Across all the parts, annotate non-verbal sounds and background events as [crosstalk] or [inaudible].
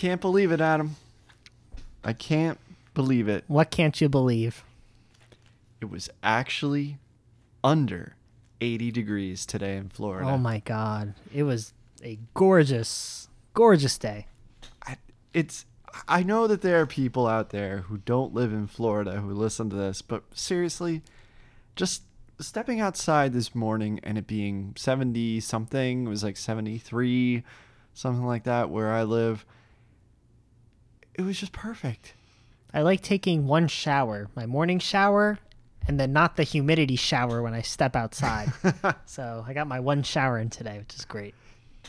Can't believe it, Adam. I can't believe it. What can't you believe? It was actually under 80 degrees today in Florida. Oh my god. It was a gorgeous, gorgeous day. I, it's I know that there are people out there who don't live in Florida who listen to this, but seriously, just stepping outside this morning and it being 70 something, it was like 73, something like that where I live. It was just perfect. I like taking one shower, my morning shower, and then not the humidity shower when I step outside. [laughs] so I got my one shower in today, which is great.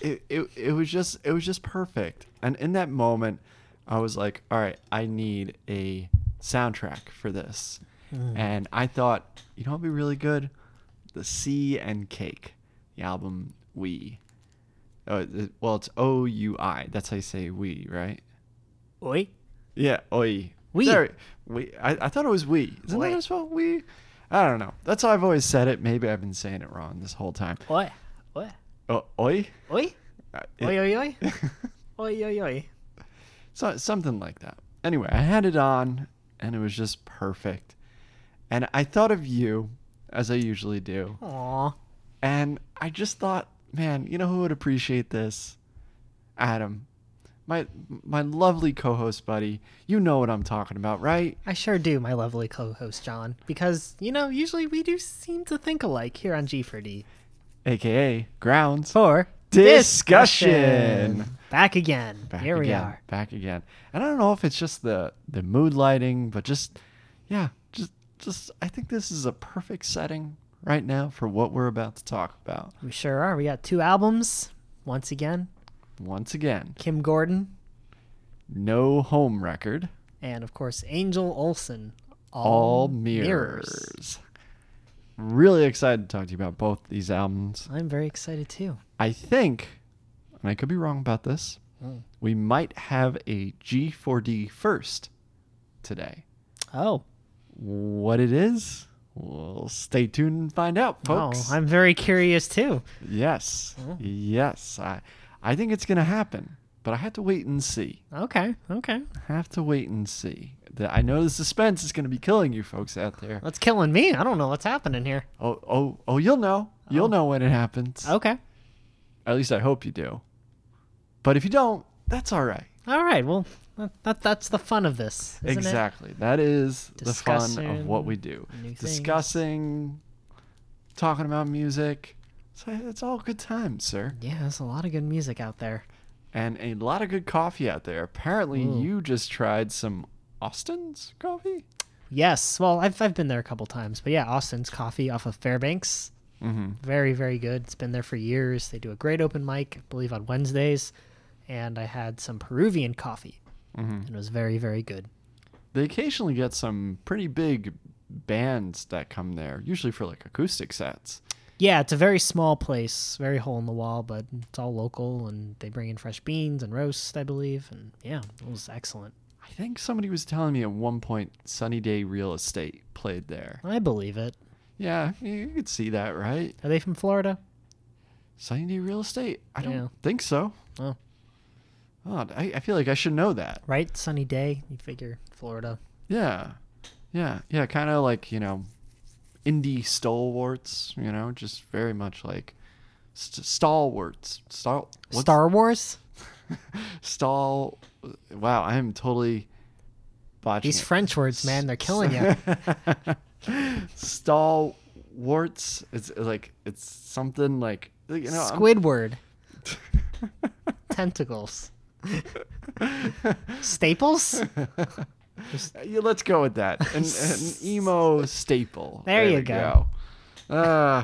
It, it it was just it was just perfect. And in that moment, I was like, all right, I need a soundtrack for this. Mm. And I thought, you know what'd be really good? The Sea and Cake, the album We. Oh, well, it's O U I. That's how you say we, right? Oi. Yeah, oi. We. There- we. I, I thought it was we. Isn't Oi. that it's spelled? We. I don't know. That's how I've always said it. Maybe I've been saying it wrong this whole time. Oi. Oi. Oh, oi. Oi. Uh, it- Oi, oi, oi. [laughs] Oi, oi, oi. So, something like that. Anyway, I had it on and it was just perfect. And I thought of you, as I usually do. Aw. And I just thought, man, you know who would appreciate this? Adam. My my lovely co-host buddy. You know what I'm talking about, right? I sure do, my lovely co-host John, because you know usually we do seem to think alike here on G4D. AKA Grounds. For Discussion. back again. Back here we again, are. Back again. And I don't know if it's just the the mood lighting, but just yeah, just just I think this is a perfect setting right now for what we're about to talk about. We sure are. We got two albums. Once again, Once again, Kim Gordon no home record, and of course Angel Olsen. all, mirrors. Really excited to talk to you about both these albums. I'm very excited too. I think, and I could be wrong about this, Mm. we might have a G4D first today. Oh, What it is, well, stay tuned and find out, folks. oh, I'm very curious too. yes, Oh. yes. I, I think it's gonna happen, but I have to wait and see. Okay, okay. Have to wait and see. The, I know the suspense is gonna be killing you folks out there. That's killing me. I don't know what's happening here. Oh, oh, oh! You'll know. You'll Oh. know when it happens. Okay. At least I hope you do. But if you don't, that's all right. All right. Well, that, that that's the fun of this. Isn't It? exactly. That is the fun of what we do. new things. Discussing, talking about music. So it's all good times, sir. Yeah, there's a lot of good music out there. And a lot of good coffee out there. Apparently, Ooh. you just tried some Austin's coffee. Yes. Well, I've I've been there a couple times, but yeah, Austin's Coffee off of Fairbanks. Mm-hmm. Very very good. It's been there for years. They do a great open mic, I believe on Wednesdays, and I had some Peruvian coffee, Mm-hmm. and it was very very good. They occasionally get some pretty big bands that come there, usually for like acoustic sets. Yeah, it's a very small place, very hole in the wall, but it's all local, and they bring in fresh beans and roast, I believe, and yeah, it was excellent. I think somebody was telling me at one point Sunny Day Real Estate played there. I believe it. Yeah, you could see that, right? Are they from Florida? Sunny Day Real Estate? I don't Yeah. think so. Oh. Oh, I, I feel like I should know that. Right, sunny day. You figure Florida. Yeah. Yeah. Yeah. Kind of like, you know, indie stalwarts, you know, just very much like st- stalwarts. Stal- what's- Star Wars. [laughs] Stall. Wow, I am totally botching These it. French words, man, they're killing you. [laughs] Stalwarts. It's like, it's something like, you know, Squidward. [laughs] Tentacles. Staples? Yeah, let's go with that. An, an [laughs] emo staple. There you we go. Uh,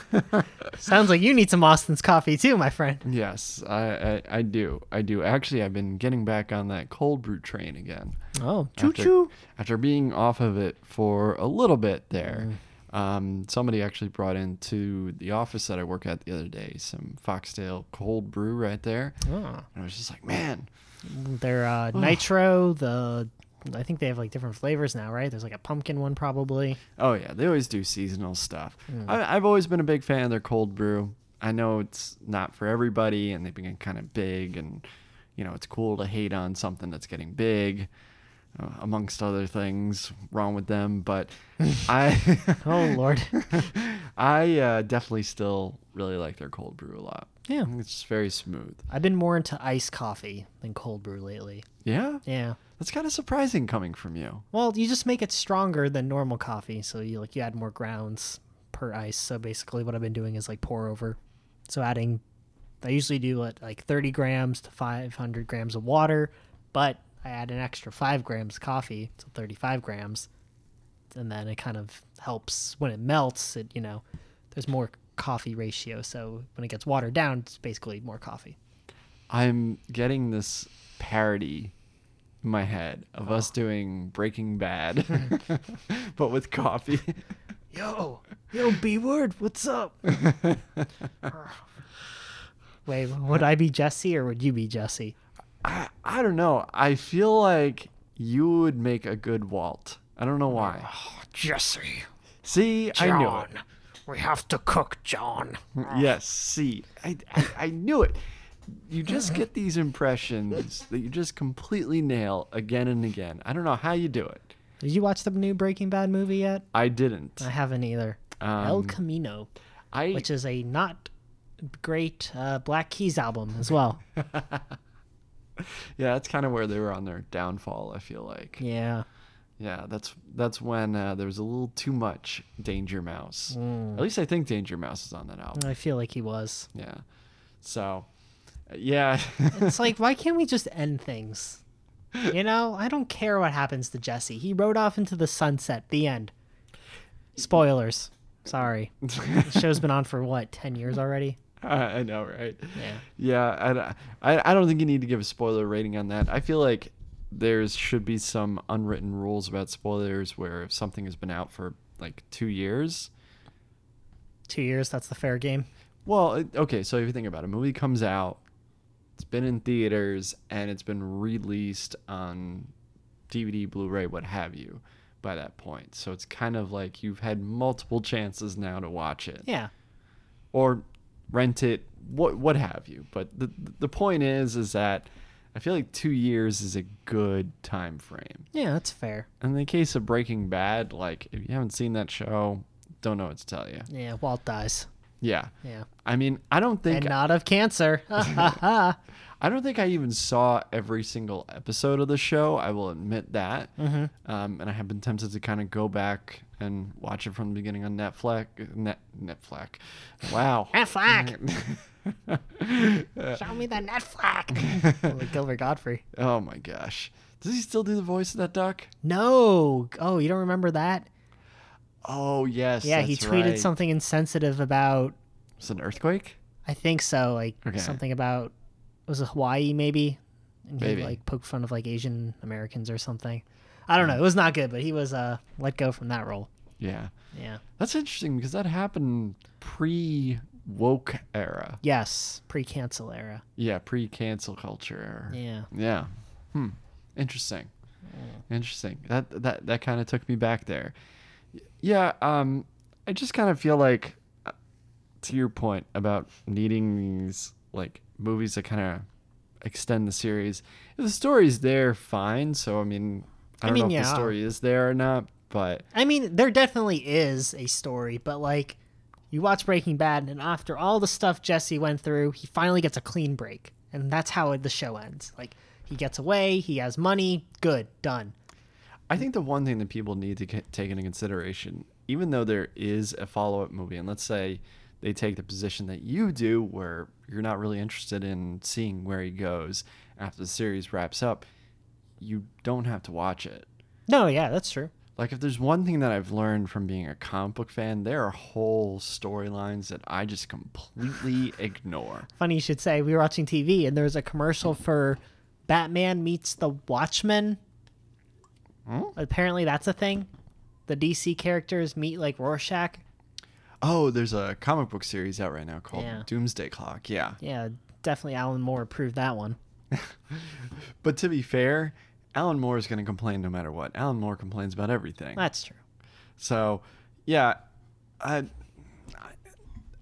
[laughs] Sounds like you need some Austin's coffee too, my friend. Yes, I, I I do. I do. Actually, I've been getting back on that cold brew train again. Oh, choo after, choo. After being off of it for a little bit there. Um, somebody actually brought into the office that I work at the other day some Foxtail cold brew right there. Oh. And I was just like, man, They're uh, nitro. The I think they have like different flavors now, right? There's like a pumpkin one probably. Oh yeah, they always do seasonal stuff. I, I've always been a big fan of their cold brew. I know it's not for everybody, and they've been kind of big, and you know it's cool to hate on something that's getting big, uh, amongst other things wrong with them. But [laughs] I, [laughs] Oh lord. [laughs] I uh, definitely still really like their cold brew a lot. Yeah. It's very smooth. I've been more into iced coffee than cold brew lately. Yeah, Yeah. That's kind of surprising coming from you. Well, you just make it stronger than normal coffee, so you like you add more grounds per ice. So basically, what I've been doing is like pour over. So adding, I usually do it like 30 grams to 500 grams of water, but I add an extra five grams of coffee, so 35 grams, and then it kind of helps when it melts. It you know, there's more coffee ratio, so when it gets watered down, it's basically more coffee. I'm getting this parody my head of us oh. doing Breaking Bad, [laughs] [laughs] but with coffee. [laughs] Yo, yo, B word, what's up? Wait, would I be Jesse or would you be Jesse? I, I don't know. I feel like you would make a good Walt. I don't know why. Oh, Jesse, See, I knew it. we have to cook John. Yes, see, I, I, I knew it. You just get these impressions that you just completely nail again and again. I don't know how you do it. Did you watch the new Breaking Bad movie yet? I didn't. I haven't either. El Um, Camino, I which is a not great uh, Black Keys album as well. [laughs] yeah, that's kind of where they were on their downfall. I feel like. yeah. Yeah, that's that's when uh, there was a little too much Danger Mouse. Mm. At least I think Danger Mouse is on that album. I feel like he was. Yeah. So, yeah. It's like, why can't we just end things? [laughs] You know, I don't care what happens to Jesse. He rode off into the sunset. The end. Spoilers. Sorry. The show's been on for what, 10 years already? [laughs] I I know, right? Yeah. Yeah, I, I, I don't think you need to give a spoiler rating on that. I feel like there's should be some unwritten rules about spoilers where if something has been out for like two years, Two years, that's the fair game. well, okay, so if you think about it, a movie comes out, it's been in theaters, and it's been released on DVD, Blu-ray, what have you, by that point. So it's kind of like you've had multiple chances now to watch it. Yeah. or rent it, what what have you. But the the point is, is that I feel like two years is a good time frame. Yeah, that's fair. In the case of Breaking Bad, like if you haven't seen that show, don't know what to tell you. Yeah, Walt dies. Yeah, Yeah. I mean, I don't think And not of cancer. [laughs] [laughs] I don't think I even saw every single episode of the show. I will admit that. Mhm. Um, and I have been tempted to kind of go back and watch it from the beginning on Netflix. Net Netflix. Wow. [laughs] Netflix. Show me the Netflix. like Gilbert Gottfried. Oh my gosh. Does he still do the voice of that duck? No. Oh, you don't remember that? Oh yes. yeah, he tweeted right. something insensitive about It's an earthquake. I think so, like Okay. something about was it Hawaii maybe? And he like poked fun of like Asian Americans or something. I don't know. It was not good, but he was uh let go from that role. Yeah, Yeah. that's interesting because that happened pre woke era. Yes, pre-cancel era. Yeah, pre cancel culture era. Yeah. Yeah. Hmm. Interesting. Interesting. That that that kind of took me back there. Yeah. Um. I just kind of feel like, uh, to your point about needing these like movies that kind of extend the series. If the story's there, fine. So I mean, I I don't mean, know if yeah. the story is there or not, but I mean, there definitely is a story, but like you watch Breaking Bad and after all the stuff Jesse went through, he finally gets a clean break. And that's how the show ends. Like he gets away, he has money, good, done. I think the one thing that people need to take into consideration, even though there is a follow up movie, and let's say they take the position that you do, where you're not really interested in seeing where he goes after the series wraps up, you don't have to watch it. No, yeah, that's true. Like if there's one thing that I've learned from being a comic book fan, there are whole storylines that I just completely [laughs] ignore. Funny you should say. We were watching TV and there was a commercial for Batman meets the Watchmen. Hmm? Apparently, that's a thing. The DC characters meet like Rorschach. Oh, there's a comic book series out right now called Yeah. Doomsday Clock. Yeah. Yeah, definitely Alan Moore approved that one. [laughs] But to be fair, Alan Moore is going to complain no matter what. Alan Moore complains about everything. That's true. So, yeah, I,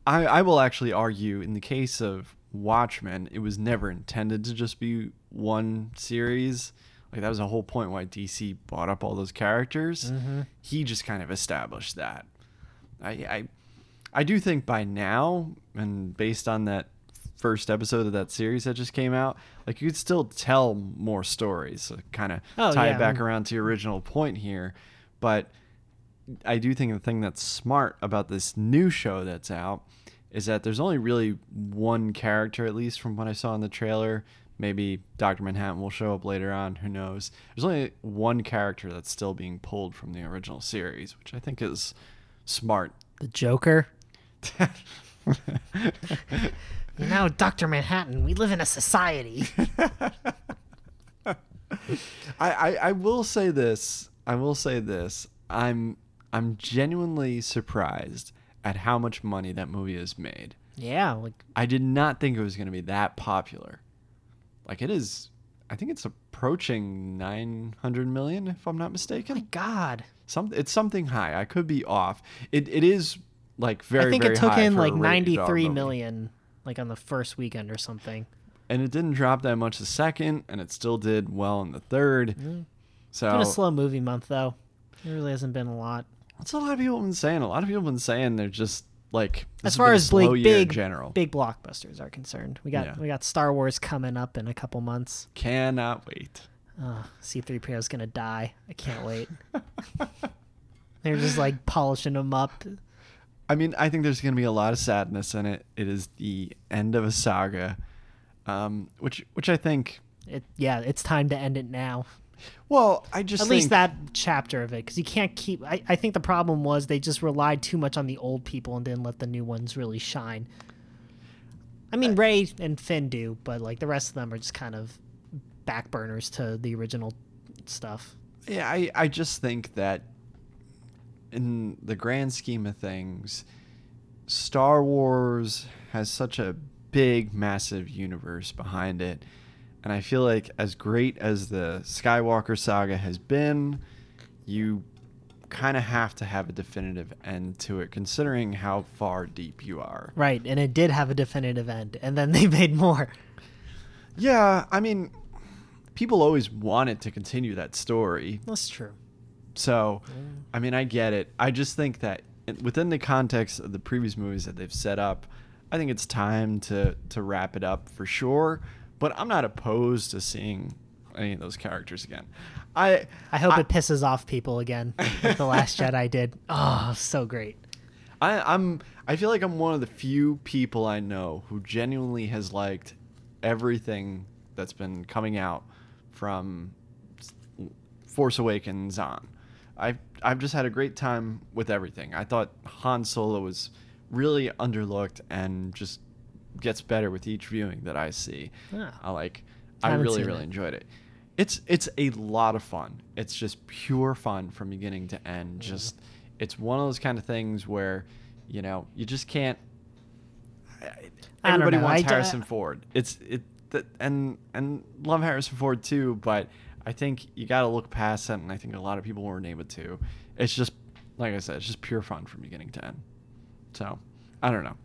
I, I will actually argue in the case of Watchmen, it was never intended to just be one series. Like that was the whole point why DC bought up all those characters. Mm-hmm. He just kind of established that. I, I, I do think by now, and based on that first episode of that series that just came out, like you could still tell more stories. So kind of Oh, tie yeah. it back around to your original point here, but I do think the thing that's smart about this new show that's out is that there's only really one character, at least from what I saw in the trailer. Maybe Dr. Manhattan will show up later on. Who knows? There's only one character that's still being pulled from the original series, which I think is smart. The Joker. [laughs] You know, Dr. Manhattan, we live in a society. [laughs] I, I, I will say this. I will say this. I'm I'm genuinely surprised at how much money that movie has made. yeah, like I did not think it was going to be that popular. Like it is, I think it's approaching 900 million, if I'm not mistaken. my God. Some, it's something high. I could be off. It, it is like very. I think very it took in like rated R 93 movie. million, like on the first weekend or something. and it didn't drop that much the second, and it still did well in the third. So It's been a slow movie month though. There really hasn't been a lot. that's a lot of people have been saying. A lot of people have been saying they're just like As far as slow big big general. big blockbusters are concerned, we got Yeah. we got Star Wars coming up in a couple months. Cannot wait. Uh, C3PO is gonna die. I can't wait. [laughs] They're just like polishing him up. I mean, I think there's going to be a lot of sadness in it. It is the end of a saga, um, which which I think. It yeah, it's time to end it now. Well, I just At think, least that chapter of it, because you can't keep. I, I think the problem was they just relied too much on the old people and didn't let the new ones really shine. I mean, Rey and Finn do, but like the rest of them are just kind of back burners to the original stuff. Yeah, I I just think that in the grand scheme of things, Star Wars has such a big, massive universe behind it. And I feel like as great as the Skywalker saga has been, you kind of have to have a definitive end to it, considering how far deep you are. Right, and it did have a definitive end, and then [laughs] they made more. Yeah, I mean, people always wanted to continue that story. That's true. So, I mean, I get it. I just think that within the context of the previous movies that they've set up, I think it's time to to wrap it up for sure. But I'm not opposed to seeing any of those characters again. I I hope it pisses off people again, like the Last [laughs] Jedi did. Oh, so great. I, I'm I feel like I'm one of the few people I know who genuinely has liked everything that's been coming out from Force Awakens on. I've I've just had a great time with everything. I thought Han Solo was really underlooked and just gets better with each viewing that I see. Ah. I like I I really really it. enjoyed it. It's it's a lot of fun. It's just pure fun from beginning to end. Just it's one of those kind of things where, you know, you just can't. Everybody know. wants I d- Harrison Ford. It's it that and and love Harrison Ford too, but I think you got to look past that, and I think a lot of people weren't able to. It's just like I said, it's just pure fun from beginning to end. So I don't know,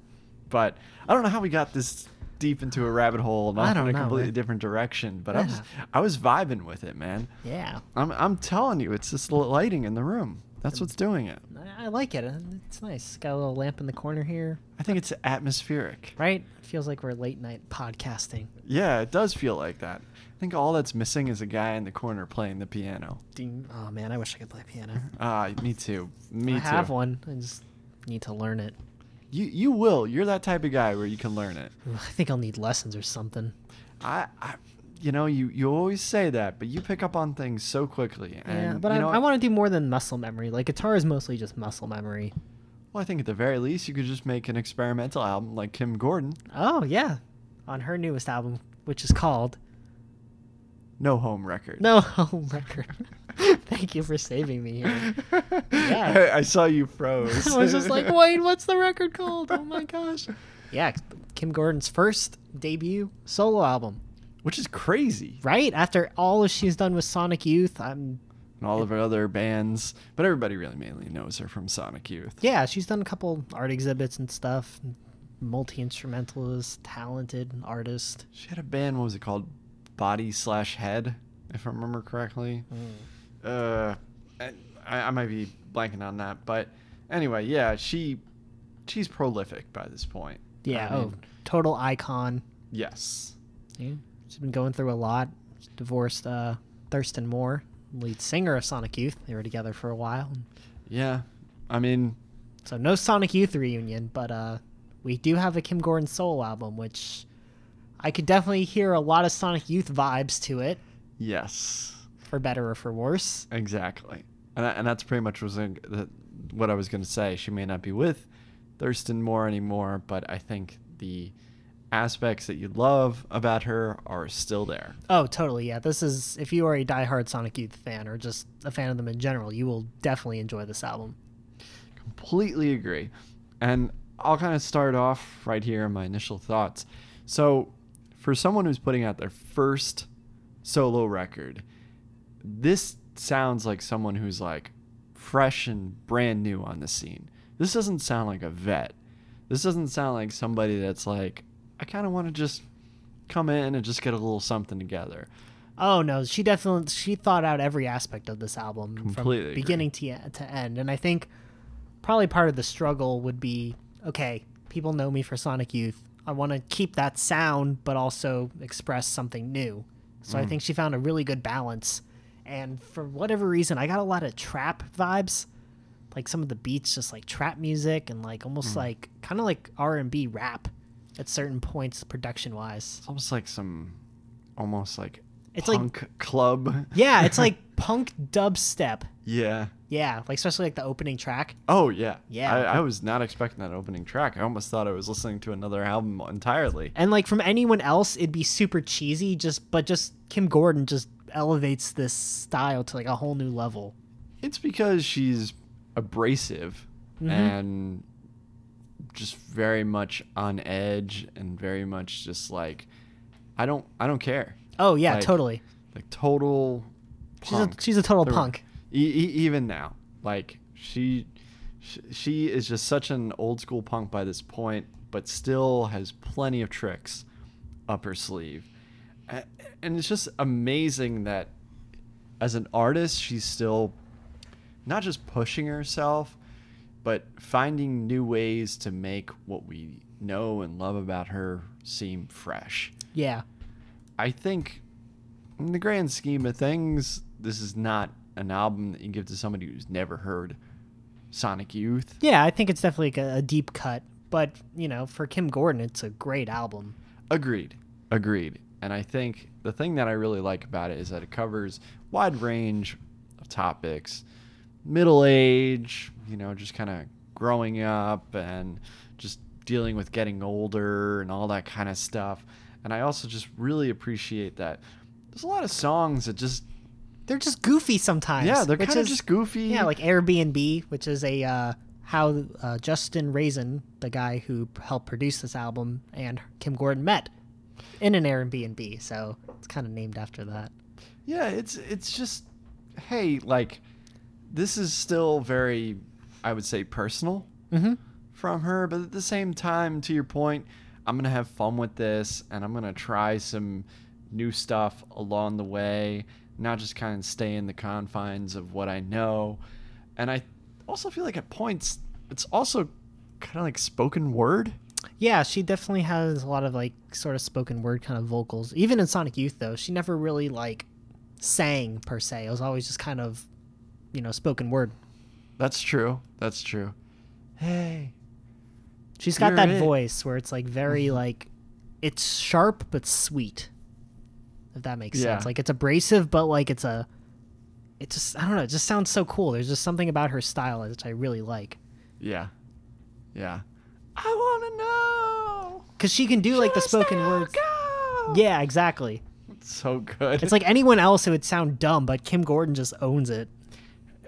but I don't know how we got this deep into a rabbit hole and off in a know, completely man. different direction. But I was I was vibing with it, man. Yeah, I'm I'm telling you, it's just lighting in the room. That's what's doing it. I, like it. Uh, It's nice. Got a little lamp in the corner here, I think it's atmospheric. right? It Feels like we're late night podcasting. Yeah, it does feel like that. I think all that's missing is a guy in the corner playing the piano. Ding. Oh man, I wish I could play piano. Ah, me too. Me I too. I have one. I just need to learn it. You you will. You're that type of guy where you can learn it. I think I'll need lessons or something. I, I you know, you you always say that, but you pick up on things so quickly. And yeah, but I, know I want to do more than muscle memory. Like guitar is mostly just muscle memory. Well, I think at the very least you could just make an experimental album like Kim Gordon. Oh yeah, on her newest album, which is called No Home Record. No Home Record. [laughs] [laughs] Thank you for saving me here. [laughs] Yeah. I, I saw you froze. [laughs] I was just like, wait, what's the record called? Oh my gosh. Yeah, Kim Gordon's first debut solo album. Which is crazy. Right after all she's done with Sonic Youth, I'm And all of her other bands. But everybody really mainly knows her from Sonic Youth. yeah, she's done a couple art exhibits and stuff. Multi instrumentalist, talented artist. She had a band, what was it called? Body slash Head, if I remember correctly. Mm. Uh, I, I might be blanking on that, but anyway, yeah, she she's prolific by this point. Yeah, I oh, total icon. yes, Yeah, she's been going through a lot. She divorced uh, Thurston Moore, lead singer of Sonic Youth. They were together for a while. yeah. I mean, So no Sonic Youth reunion, but uh, we do have a Kim Gordon solo album, which I could definitely hear a lot of Sonic Youth vibes to it, yes, for better or for worse. exactly, and that, and that's pretty much was uh, the- what I was going to say. She may not be with Thurston Moore anymore, but I think the aspects that you love about her are still there. Oh, totally. Yeah, this is if you are a diehard Sonic Youth fan or just a fan of them in general, you will definitely enjoy this album. completely agree. And I'll kind of start off right here in my initial thoughts. So, for someone who's putting out their first solo record, this sounds like someone who's like fresh and brand new on the scene. This doesn't sound like a vet. This doesn't sound like somebody that's like, I kind of want to just come in and just get a little something together. Oh no, she definitely she thought out every aspect of this album Completely from agree. beginning to uh, to end, and I think probably part of the struggle would be okay. People know me for Sonic Youth. I want to keep that sound, but also express something new. So I mm. think she found a really good balance. And for whatever reason, I got a lot of trap vibes, like some of the beats, just like trap music and like almost hmm. like kind of like R and B rap at certain points, production wise. It's almost like some, almost like It's like- club. Yeah, it's like [laughs] punk dubstep. yeah. Yeah, like especially like the opening track. Oh yeah, Yeah. I, I was not expecting that opening track. I almost thought I was listening to another album entirely. And like from anyone else, it'd be super cheesy. Just but just Kim Gordon just elevates this style to like a whole new level. It's because she's abrasive Mm-hmm. and just very much on edge and very much just like I don't I don't care. Oh yeah, Like, tony Like total She's a she's a total There- punk. E- e- even now, like she, she is just such an old school punk by this point, but still has plenty of tricks up her sleeve, and it's just amazing that as an artist, she's still not just pushing herself, but finding new ways to make what we know and love about her seem fresh. Yeah. I think, in the grand scheme of things, this is not an album that you give to somebody who's never heard Sonic Youth. Yeah, I think it's definitely like a, a deep cut. But, you know, for Kim Gordon, it's a great album. Agreed. Agreed. And I think the thing that I really like about it is that it covers wide range of topics, middle age, you know, just kind of growing up and just dealing with getting older and all that kind of stuff. And I also just really appreciate that there's a lot of songs that just They're just goofy sometimes. yeah, they're kind of just goofy. Yeah, like Airbnb, which is a uh, how uh, Justin Raisen, the guy who helped produce this album, and Kim Gordon met in an Airbnb. So it's kind of named after that. Yeah, it's it's just hey, like this is still very I would say personal Mm-hmm. from her, but at the same time to your point, I'm going to have fun with this and I'm going to try some new stuff along the way, not just kind of stay in the confines of what I know. And I also feel like at points it's also kind of like spoken word. Yeah, she definitely has a lot of like sort of spoken word kind of vocals. Even in Sonic Youth, though, she never really like sang per se. It was always just kind of, you know, spoken word. That's true. That's true. Hey, She's got that it. voice where it's like very mm-hmm. like, it's sharp but sweet. if that makes Yeah. sense. Like it's abrasive, but like it's a, it just I don't know. It just sounds so cool. There's just something about her style which I really like. Yeah. Yeah. I want to know. Cause she can do like the Just spoken now words. go. Yeah, exactly. It's so good. It's like anyone else it would sound dumb, but Kim Gordon just owns it.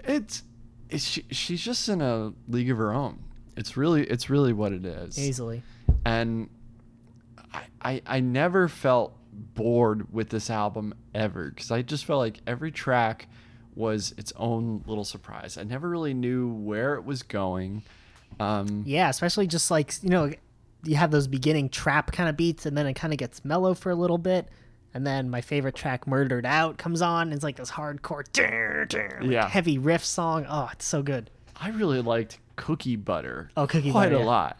it's, it's she, she's just in a league of her own. It's really it's really what it is. Easily. and I, I I never felt bored with this album ever because I just felt like every track was its own little surprise. I never really knew where it was going. Um, Yeah, especially just like you know, you have those beginning trap kind of beats, and then it kind of gets mellow for a little bit, and then my favorite track, "Murdered Out," comes on. It's like this hardcore, like, Yeah. heavy riff song. Oh, it's so good. I really liked Cookie Butter. Oh, Cookie quite Butter, a yeah. lot.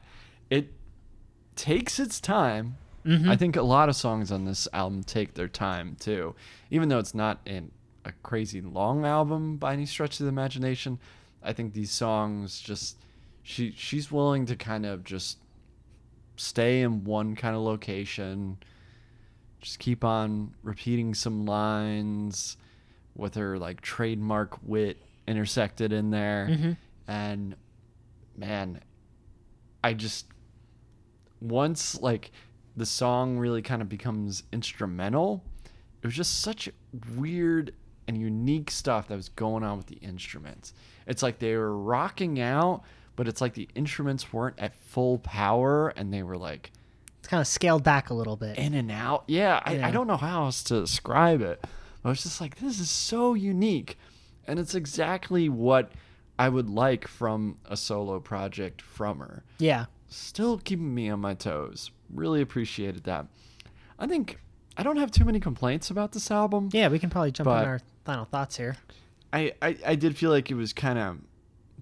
It takes its time. Mm-hmm. I think a lot of songs on this album take their time too, even though it's not in a crazy long album by any stretch of the imagination. I think these songs just she she's willing to kind of just stay in one kind of location, just keep on repeating some lines with her like trademark wit intersected in there, Mhm. and man, I just once like the song really kind of becomes instrumental, it was just such weird and unique stuff that was going on with the instruments. It's like they were rocking out, but it's like the instruments weren't at full power and they were like It's kind of scaled back a little bit. in and out. Yeah, I, Yeah. I don't know how else to describe it. I was just like, this is so unique. And it's exactly what I would like from a solo project from her yeah, still keeping me on my toes. Really appreciated that. I think I don't have too many complaints about this album. yeah. We can probably jump on our final thoughts here. I, I, I did feel like it was kind of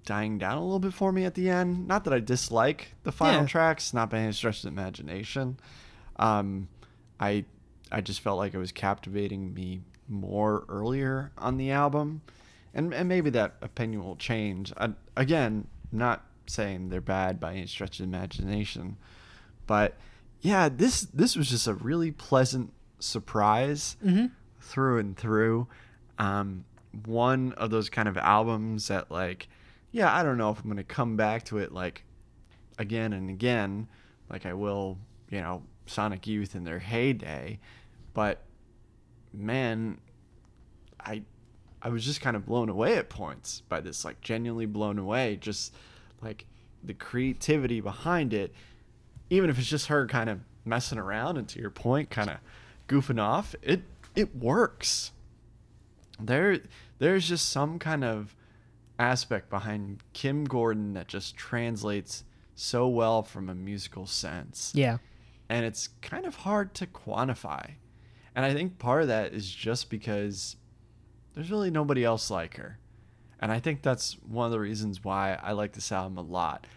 dying down a little bit for me at the end. Not that I dislike the final Yeah. tracks, not by any stretch of the imagination. Um, I I just felt like it was captivating me more earlier on the album, and and maybe that opinion will change. I, again, not saying they're bad by any stretch of the imagination, but yeah, this this was just a really pleasant surprise Mhm. through and through. Um, one of those kind of albums that like, yeah, I don't know if I'm gonna come back to it like again and again, like I will, you know, Sonic Youth in their heyday, but man, I I was just kind of blown away at points by this, like genuinely blown away, just like the creativity behind it, even if it's just her kind of messing around and to your point, kind of goofing off, it it works. There there's just some kind of aspect behind Kim Gordon that just translates so well from a musical sense Yeah, and it's kind of hard to quantify. And I think part of that is just because there's really nobody else like her. And I think that's one of the reasons why I like this album a lot.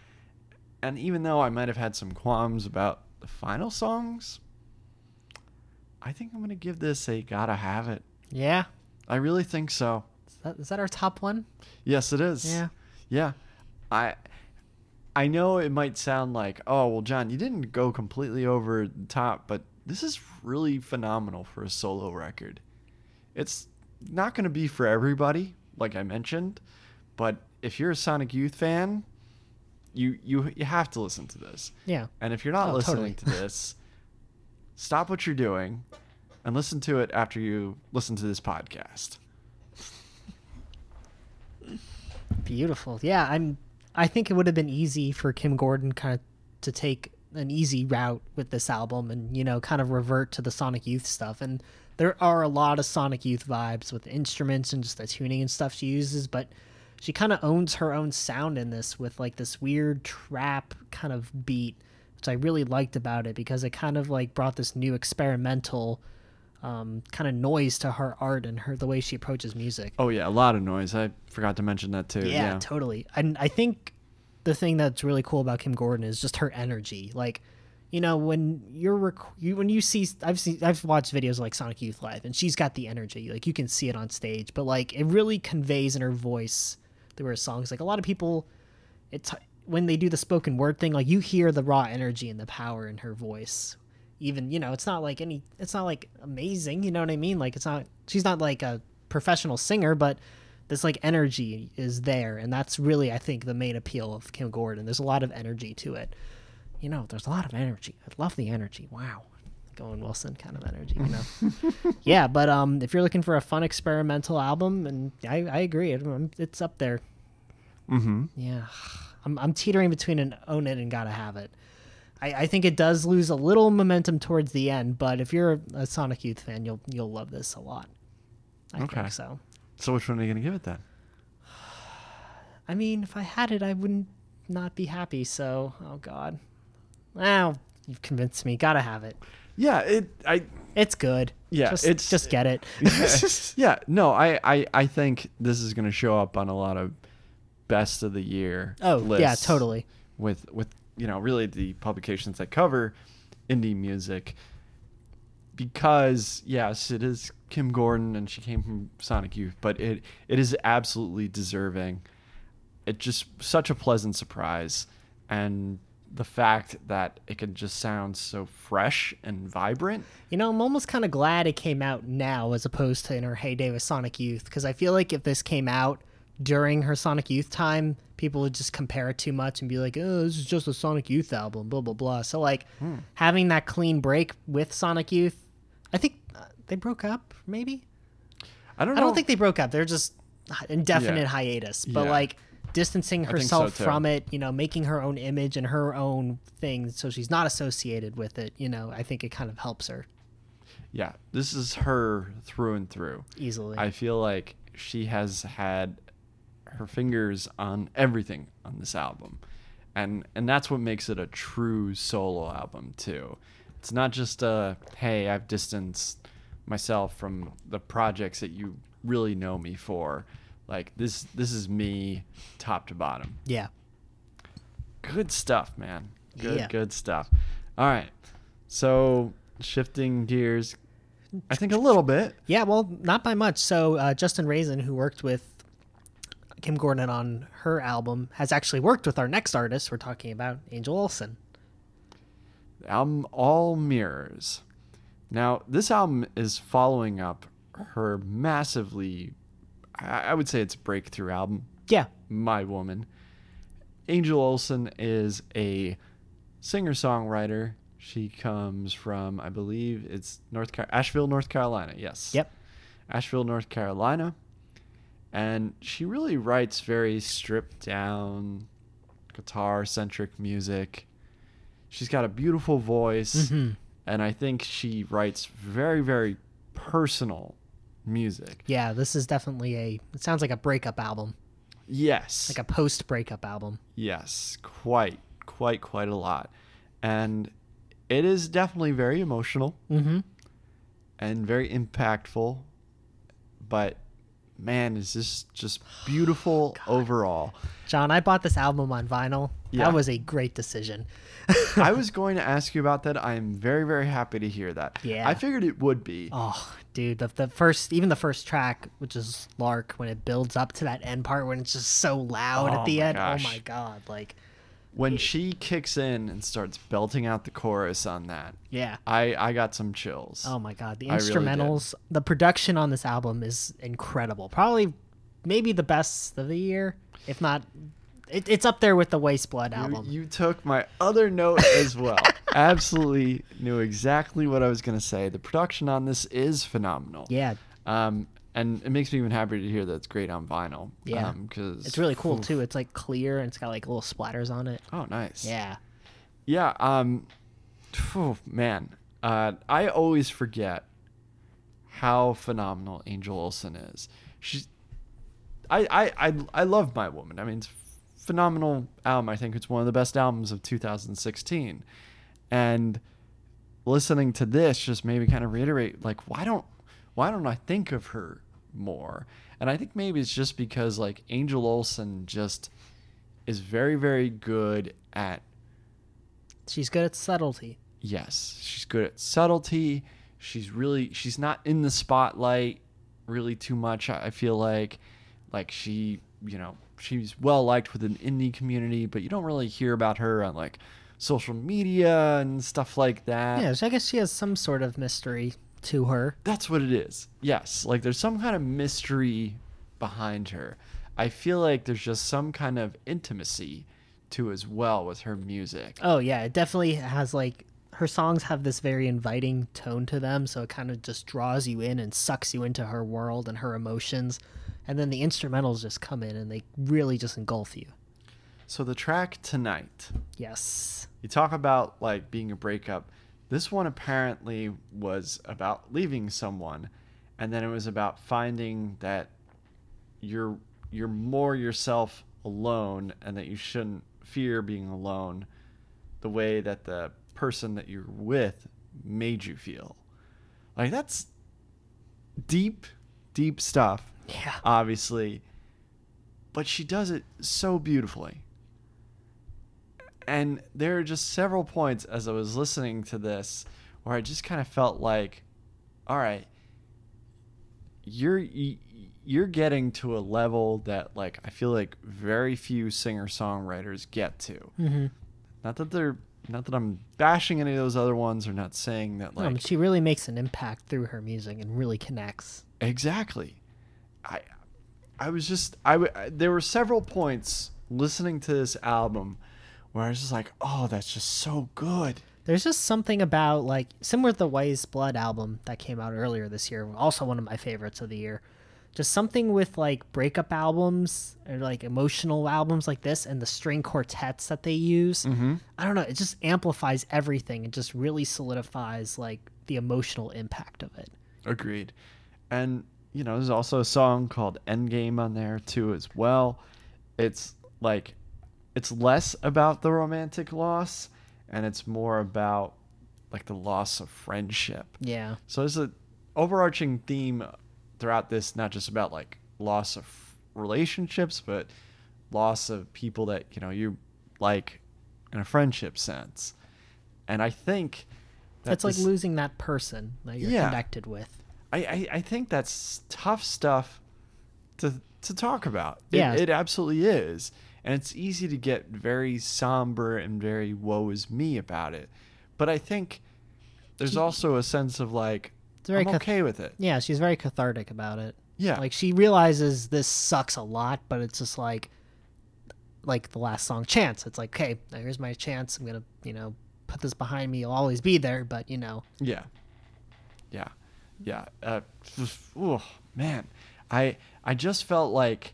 And even though I might have had some qualms about the final songs, I think I'm going to give this a gotta have it. yeah. I really think so. Is that, is that our top one? Yes, it is. Yeah. Yeah. I I know it might sound like, "Oh, well John, you didn't go completely over the top, but this is really phenomenal for a solo record. It's not going to be for everybody, like I mentioned, but if you're a Sonic Youth fan, you you you have to listen to this. Yeah. And if you're not Oh, listening totally. to this, stop what you're doing and listen to it after you listen to this podcast. Beautiful. Yeah, I'm. I think it would have been easy for Kim Gordon kind of to take an easy route with this album, and you know, kind of revert to the Sonic Youth stuff. And there are a lot of Sonic Youth vibes with instruments and just the tuning and stuff she uses, but she kind of owns her own sound in this with like this weird trap kind of beat, which I really liked about it because it kind of like brought this new experimental um, kind of noise to her art and her the way she approaches music. Oh yeah, a lot of noise. I forgot to mention that too. Yeah, Yeah. totally. And I think the thing that's really cool about Kim Gordon is just her energy. Like, you know, when you're rec- you, when you see I've seen I've watched videos like Sonic Youth Live and she's got the energy. Like you can see it on stage, but like it really conveys in her voice through her songs. Like a lot of people it's when they do the spoken word thing, like you hear the raw energy and the power in her voice. Even you know it's not like any it's not like amazing you know what i mean like it's not she's not like a professional singer but this like energy is there and that's really i think the main appeal of kim gordon there's a lot of energy to it you know there's a lot of energy i love the energy wow Owen Wilson kind of energy, you know. [laughs] yeah, but um, if you're looking for a fun experimental album, and I, I agree, it's up there. Mm-hmm. Yeah, I'm I'm teetering between an own it and gotta have it. I, I think it does lose a little momentum towards the end, but if you're a Sonic Youth fan, you'll you'll love this a lot. I Okay. think so. So which one are you gonna give it then? I mean, if I had it, I wouldn't not be happy. So, oh god, wow, you've convinced me. Gotta have it. Yeah, it. I. It's good. Yeah, just, it's- just get it. [laughs] yeah. No, I. I. I think this is gonna show up on a lot of best of the year. oh yeah, totally. With with you know really the publications that cover indie music. Because yes, it is Kim Gordon and she came from Sonic Youth, but it it is absolutely deserving. It just such a pleasant surprise, and the fact that it can just sound so fresh and vibrant. You know, I'm almost kind of glad it came out now as opposed to in her heyday with Sonic Youth because I feel like if this came out during her Sonic Youth time, people would just compare it too much and be like, "Oh, this is just a Sonic Youth album," blah blah blah. So like having that clean break with Sonic Youth, I think uh, they broke up. Maybe I don't I don't think they broke up. They're just indefinite Yeah. hiatus. But Yeah. like distancing think so, herself from it, you know, making her own image and her own thing so she's not associated with it, you know, I think it kind of helps her Yeah, this is her through and through. easily. I feel like she has had her fingers on everything on this album. And and that's what makes it a true solo album too. It's not just a hey, I've distanced myself from the projects that you really know me for. Like this this is me top to bottom. yeah. Good stuff, man. Good Yeah. good stuff. All right. So shifting gears I think a little bit. Yeah, well, not by much. So uh, Justin Raisen, who worked with Kim Gordon on her album, has actually worked with our next artist we're talking about, Angel Olsen. album All Mirrors. Now, this album is following up her massively, I would say it's a breakthrough album, Yeah, My Woman. Angel Olsen is a singer songwriter. She comes from, I believe it's North Car- Asheville, North Carolina. Yes. Yep. Asheville, North Carolina. And she really writes very stripped down, guitar centric music. She's got a beautiful voice. Mhm. And I think she writes very, very personal music. yeah. This is definitely a. It sounds like a breakup album, Yes. like a post-breakup album. Yes, quite, quite, quite a lot. And it is definitely very emotional Mm-hmm. and very impactful. But man, is this just [sighs] oh, beautiful overall. John, I bought this album on vinyl. Yeah. That was a great decision. I [laughs] was going to ask you about that. I am very, very happy to hear that. Yeah. I figured it would be. Oh, dude, the, the first, even the first track, which is Lark, when it builds up to that end part when it's just so loud Oh at the end. Oh gosh. Oh my god, like, When she kicks in and starts belting out the chorus on that, yeah. I, I got some chills. Oh my god, the I really instrumentals, the production on this album is incredible. Probably, maybe the best of the year, if not. It, it's up there with the Weyes Blood You, album. you took my other note as well. [laughs] Absolutely knew exactly what I was going to say. The production on this is phenomenal. yeah, Um, and it makes me even happier to hear that it's great on vinyl. Yeah. Um, cause it's really cool too. It's like clear and it's got like little splatters on it. Oh, nice. Yeah, Yeah. Um, phew, man, uh, I always forget how phenomenal Angel Olsen is. She's, I, I, I, I love My Woman. I mean, it's a phenomenal album. I think it's one of the best albums of 2016. And listening to this just maybe kind of reiterate, like, why don't, why don't I think of her more? And I think maybe it's just because like Angel Olsen just is very, very good at she's good at subtlety. yes she's good at subtlety she's really she's not in the spotlight really too much i feel like like she you know she's well liked within the indie community but you don't really hear about her on like social media and stuff like that. Yeah, so I guess she has some sort of mystery to her. That's what it is. Yes, like there's some kind of mystery behind her. I feel like there's just some kind of intimacy to as well with her music. Oh yeah, it definitely has like her songs have this very inviting tone to them, so it kind of just draws you in and sucks you into her world and her emotions. And then the instrumentals just come in and they really just engulf you. So the track tonight, Yes. you talk about like being a breakup. This one apparently was about leaving someone, and then it was about finding that you're you're more yourself alone, and that you shouldn't fear being alone, the way that the person that you're with made you feel. Like that's deep, deep stuff Yeah. obviously, but she does it so beautifully. And there are just several points as I was listening to this where I just kind of felt like, all right, you're you're getting to a level that like I feel like very few singer songwriters get to. Mm-hmm. Not that they're not that I'm bashing any of those other ones or not saying that like no, she really makes an impact through her music and really connects. Exactly. I I was just I there were several points listening to this album where I was just like, "Oh, that's just so good." There's just something about like similar to the Weyes Blood album that came out earlier this year, also one of my favorites of the year. Just something with like breakup albums or like emotional albums like this and the string quartets that they use. Mm-hmm. I don't know, it just amplifies everything and just really solidifies like the emotional impact of it. Agreed. And you know, there's also a song called Endgame on there too as well. It's like it's less about the romantic loss and it's more about like the loss of friendship. Yeah. So there's an overarching theme throughout this, not just about like loss of relationships, but loss of people that you know you like in a friendship sense. And I think that It's like this- losing that person that you're Yeah. connected with. I, I, I think that's tough stuff to to talk about. It- Yeah. it, absolutely is, and it's easy to get very somber and very woe is me about it. But I think there's also a sense of like I'm cath- okay with it. Yeah, she's very cathartic about it. Yeah, Like she realizes this sucks a lot, but it's just like like the last song Chance. It's like, okay, now here's my chance. I'm gonna, you know, put this behind me. I'll always be there, but you know. Yeah. Yeah. Yeah. Uh, oh, man. I I just felt like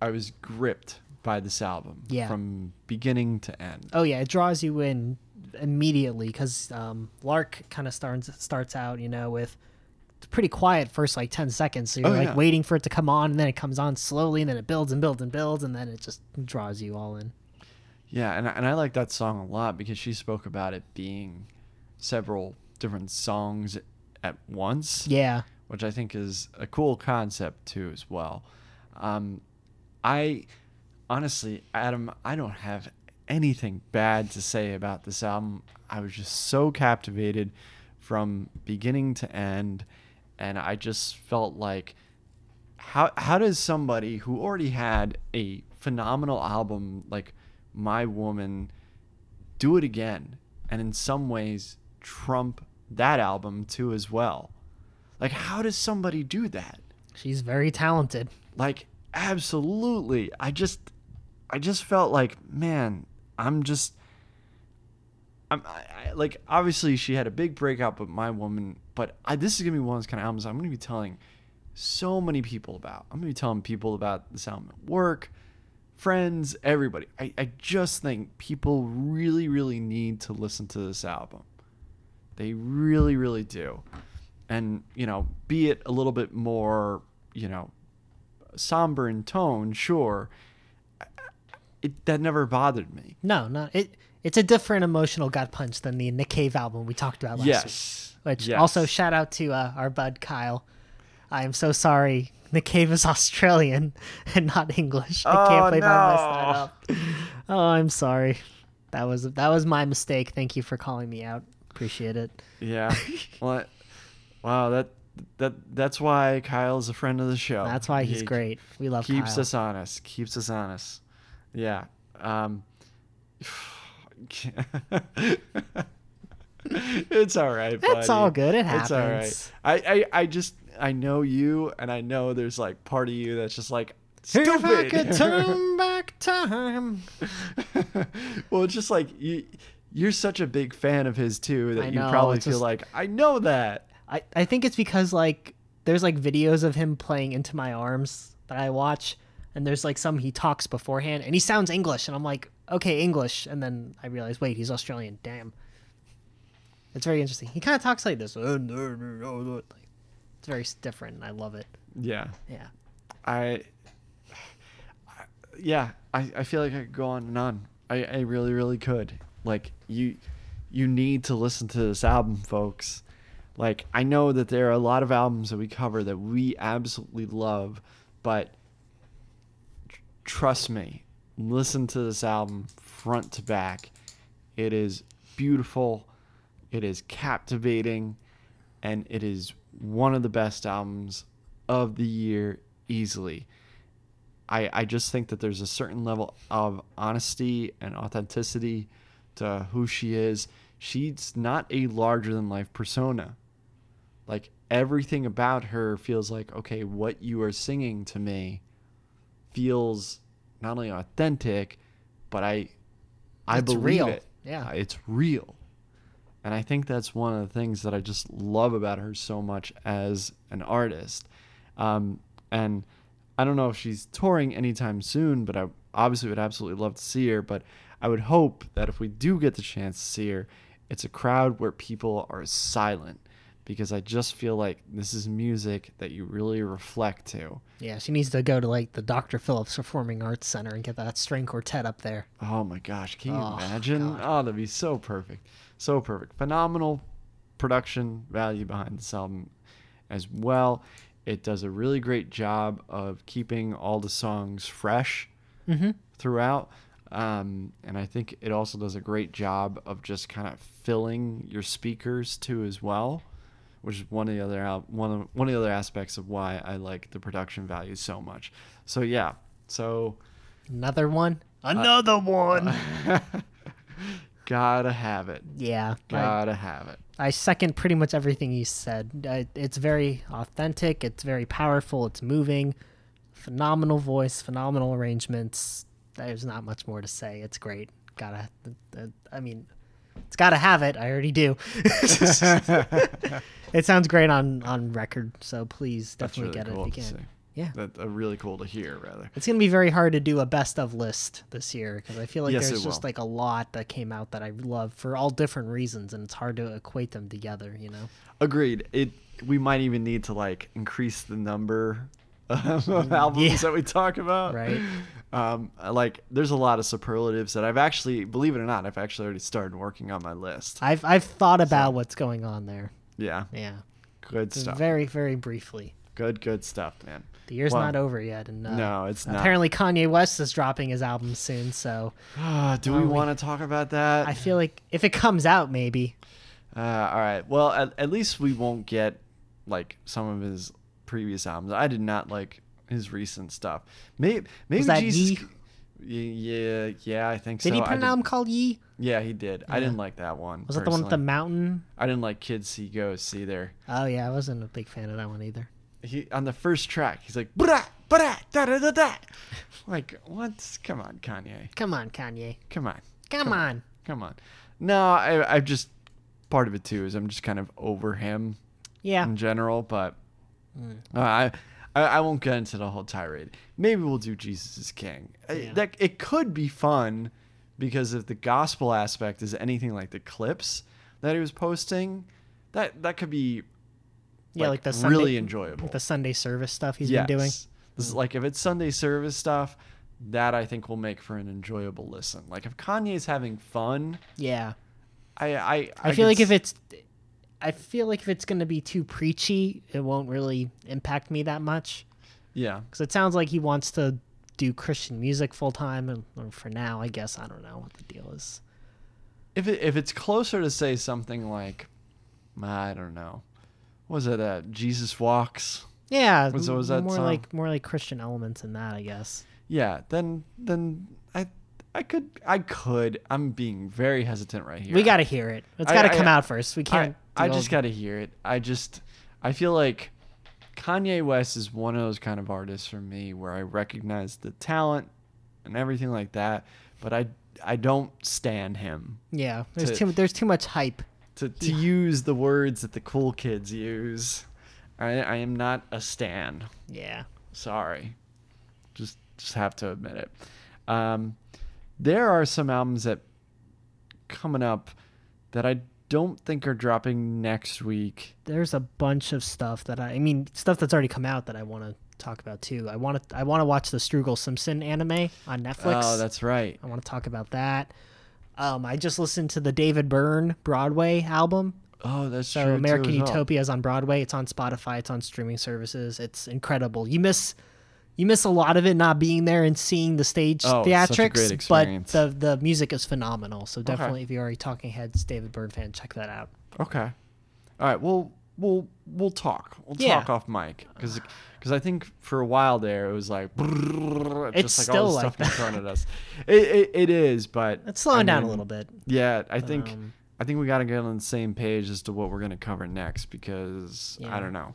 I was gripped by this album Yeah. from beginning to end. Oh yeah, it draws you in immediately because um, Lark kind of starts starts out, you know, with pretty quiet first like ten seconds. So you're Oh, like yeah. waiting for it to come on, and then it comes on slowly, and then it builds and builds and builds, and then it just draws you all in. Yeah, and I- and I like that song a lot because she spoke about it being several different songs at once, Yeah, which I think is a cool concept too as well. Um, I honestly, Adam, I don't have anything bad to say about this album. I was just so captivated from beginning to end, and I just felt like how how does somebody who already had a phenomenal album like My Woman do it again and in some ways trump that album too as well? Like how does somebody do that? she's very talented. Like absolutely. I just I just felt like, man, I'm just I'm I, I, like obviously she had a big breakout with my woman, but I, this is gonna be one of those kind of albums I'm gonna be telling so many people about. I'm gonna be telling people about this album at work, friends, everybody. I, I just think people really, really need to listen to this album. They really, really do. And, you know, be it a little bit more, you know, somber in tone, sure. It that never bothered me. No, no, it it's a different emotional gut punch than the Nick Cave album we talked about last week. Yes. Which yes. also shout out to uh, our bud Kyle. I am so sorry. Nick Cave is [laughs] Australian and not English. I Oh, can't messed no. that up. Oh, I'm sorry. That was that was my mistake. Thank you for calling me out. Appreciate it. Yeah. [laughs] well, wow, that that that's why Kyle's a friend of the show. That's why he's He great. We love him. Keeps Kyle. us honest. Keeps us honest. Yeah. Um [sighs] it's all right, buddy. It's all good. It happens. It's all right. I, I, I just I know you, and I know there's like part of you that's just like stupid. If I could [laughs] turn back time. [laughs] well, it's just like you. You're such a big fan of his too that I you probably feel just- like I know that. I, I think it's because like there's like videos of him playing into my arms that I watch and there's like some he talks beforehand and he sounds English and I'm like okay English. And then I realize wait he's Australian. Damn. It's very interesting. He kind of talks like this. It's very different and I love it. Yeah, yeah. I, I yeah, I, I feel like I could go on and on. I, I really, really could. Like you, you need to listen to this album, folks. Like I know that there are a lot of albums that we cover that we absolutely love, but trust me, listen to this album front to back. It is beautiful, it is captivating, and it is one of the best albums of the year easily. I, I just think that there's a certain level of honesty and authenticity to who she is. She's not a larger than life persona. Like everything about her feels like, okay, what you are singing to me feels not only authentic, but I I It's believe real. it. Yeah. Uh, It's real. And I think that's one of the things that I just love about her so much as an artist. Um, and I don't know if she's touring anytime soon, but I obviously would absolutely love to see her. But I would hope that if we do get the chance to see her, it's a crowd where people are silent because I just feel like this is music that you really reflect to. yeah she needs to go to like the Dr. Phillips Performing Arts Center and get that string quartet up there Oh my gosh, can you Oh, imagine? God. Oh, that'd be so perfect. So perfect. Phenomenal production value behind this album as well. It does a really great job of keeping all the songs fresh mm-hmm. throughout. Um, and I think it also does a great job of just kind of filling your speakers too as well, which is one of the other one of one of the other aspects of why I like the production value so much. So yeah, so another one another one [laughs] gotta have it. yeah Gotta have it. I second pretty much everything you said. Uh, it's very authentic. It's very powerful. It's moving. Phenomenal voice. Phenomenal arrangements. There's not much more to say. It's great. Gotta. Uh, I mean, it's gotta have it. I already do. [laughs] it sounds great on on record. So please definitely really get cool it if you can. Yeah. That uh, really cool to hear, rather. It's gonna be very hard to do a best of list this year because I feel like Yes, there's just will. like a lot that came out that I love for all different reasons, and it's hard to equate them together. You know. Agreed. It. We might even need to like increase the number albums Yeah. that we talk about. Right. Um, like there's a lot of superlatives that I've actually, believe it or not, I've actually already started working on my list. I've I've thought about what's going on there. Yeah. Yeah, Good stuff. very very briefly. good, good stuff, man. The year's Well, not over yet, and uh, no, it's not. Apparently, Kanye West is dropping his album soon, so [sighs] do we we- want to talk about that? I feel like if it comes out, maybe. Uh, all right. Well, at, at least we won't get like some of his previous albums. I did not like his recent stuff. Maybe maybe that Jesus. Ye? Yeah, yeah, I think Did so. Did he put an album called Ye? Yeah, he did. I didn't like that one. Was that the one with the mountain? I didn't like Kids See Ghosts either. Oh yeah, I wasn't a big fan of that one either. He on the first track, he's like bra bra da da da da. [laughs] Like what? Come on, Kanye. Come on, Kanye. Come on. Come, Come on. Come on. No, I I just part of it too is I'm just kind of over him. Yeah. in general, but Mm. uh, I, I I won't get into the whole tirade. Maybe we'll do Jesus is King. Yeah. That it could be fun because if the gospel aspect is anything like the clips that he was posting, that that could be Yeah, like, the Sunday, really enjoyable. the Sunday service stuff he's yes. been doing. This is like if it's Sunday service stuff, that I think will make for an enjoyable listen. Like if Kanye's having fun, Yeah. I I I, feel could like if it's I feel like if it's going to be too preachy, it won't really impact me that much yeah cuz it sounds like he wants to do Christian music full time and or for now, I guess I don't know what the deal is. if it, if it's closer to say something like I don't know, was it uh, Jesus walks? Yeah, Was- was that more song? like more like Christian elements in that, I guess. Yeah, then then I I could. I could. I'm being very hesitant right here. We got to hear it. It's got to I- come out first. We can't. I just got to hear it. I just. I feel like Kanye West is one of those kind of artists for me where I recognize the talent and everything like that, but I I don't stand him. Yeah, there's to- too there's too much hype. To [laughs] to use the words that the cool kids use. I I am not a stan. Yeah. Sorry. Just just have to admit it. Um, there are some albums that coming up that I don't think are dropping next week. There's a bunch of stuff that I, I mean, stuff that's already come out that I want to talk about too. I want to I want to watch the Sturgill Simpson anime on Netflix. Oh, that's right. I want to talk about that. Um, I just listened to the David Byrne Broadway album. Oh, that's So true. American as well. Utopia is on Broadway. It's on Spotify. It's on streaming services. It's incredible. You miss you miss a lot of it not being there and seeing the stage Oh, theatrics, such a great but the the music is phenomenal. So definitely, if you're already Talking Heads David Byrne fan, check that out. Okay. All right. Well, we'll we'll talk. We'll Yeah. talk off mic because because I think for a while there it was like It's just like all this like stuff being thrown at us. It, it, it is, but It's slowing I down a little bit. Yeah, I think Um, I think we got to get on the same page as to what we're gonna cover next because Yeah. I don't know.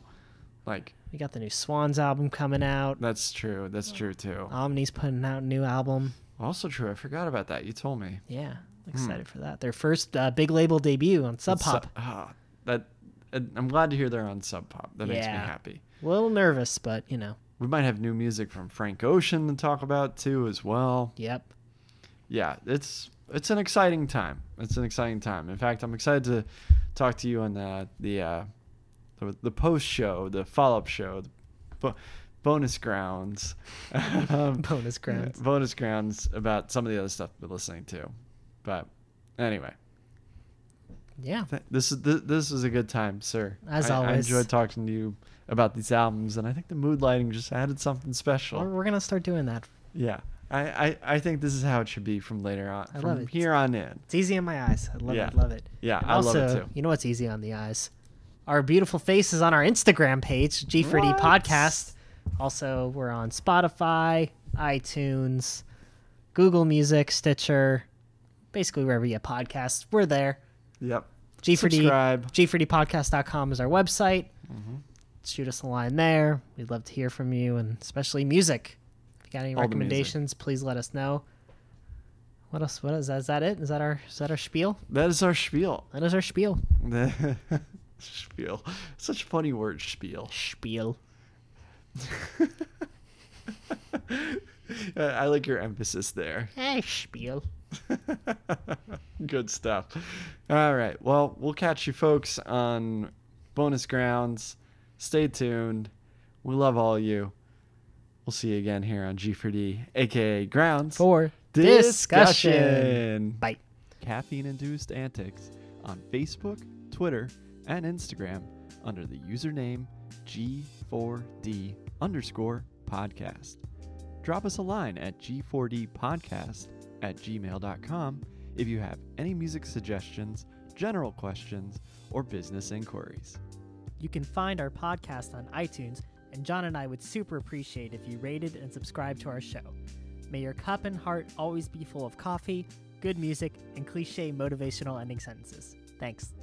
Like We got the new Swans album coming out. that's true. That's true too. Omni's putting out a new album. Also true. I forgot about that. You told me. Yeah, excited for that. Their first uh, big label debut on Sub Su- Pop. ah, that uh, I'm glad to hear they're on Sub Pop. That makes me Yeah. happy. A little nervous, but you know. We might have new music from Frank Ocean to talk about too as well. Yep. yeah, it's it's an exciting time. It's an exciting time. In fact, I'm excited to talk to you on the the uh, the, the post show, the follow up show, the bo- bonus grounds, [laughs] um, Bonus grounds. bonus grounds about some of the other stuff we're listening to. But anyway, Yeah. th- this is this, this was a good time, sir. As I, I enjoyed talking to you about these albums, and I think the mood lighting just added something special. We're, we're gonna start doing that. Yeah. I, I, I think this is how it should be from later on. I from love it. here on in. It's easy on my eyes. I love Yeah. it. Love it. Yeah, And I also, love it too. you know what's easy on the eyes? Our beautiful faces on our Instagram page, G4D What? Podcast. Also, we're on Spotify, iTunes, Google Music, Stitcher, basically wherever you get podcasts. We're there. Yep. G4D, Subscribe. G4Dpodcast.com is our website. Mm-hmm. Shoot us a line there. We'd love to hear from you, and especially music. If you got any All recommendations, please let us know. What else? What is that? Is that it? Is that our is that our spiel? That is our spiel. That is our spiel. [laughs] spiel. Such a funny word, spiel. Spiel. [laughs] I I like your emphasis there. Hey, spiel. [laughs] Good stuff. All right. Well, we'll catch you folks on bonus grounds. Stay tuned. We love all you. We'll see you again here on G4D, aka Grounds. For discussion. Bye. Caffeine Induced Antics on Facebook, Twitter, and Instagram under the username G4D underscore podcast. Drop us a line at G4D podcast at gmail.com if you have any music suggestions, general questions, or business inquiries. You can find our podcast on iTunes, and John and I would super appreciate if you rated and subscribed to our show. May your cup and heart always be full of coffee, good music, and cliche motivational ending sentences. Thanks.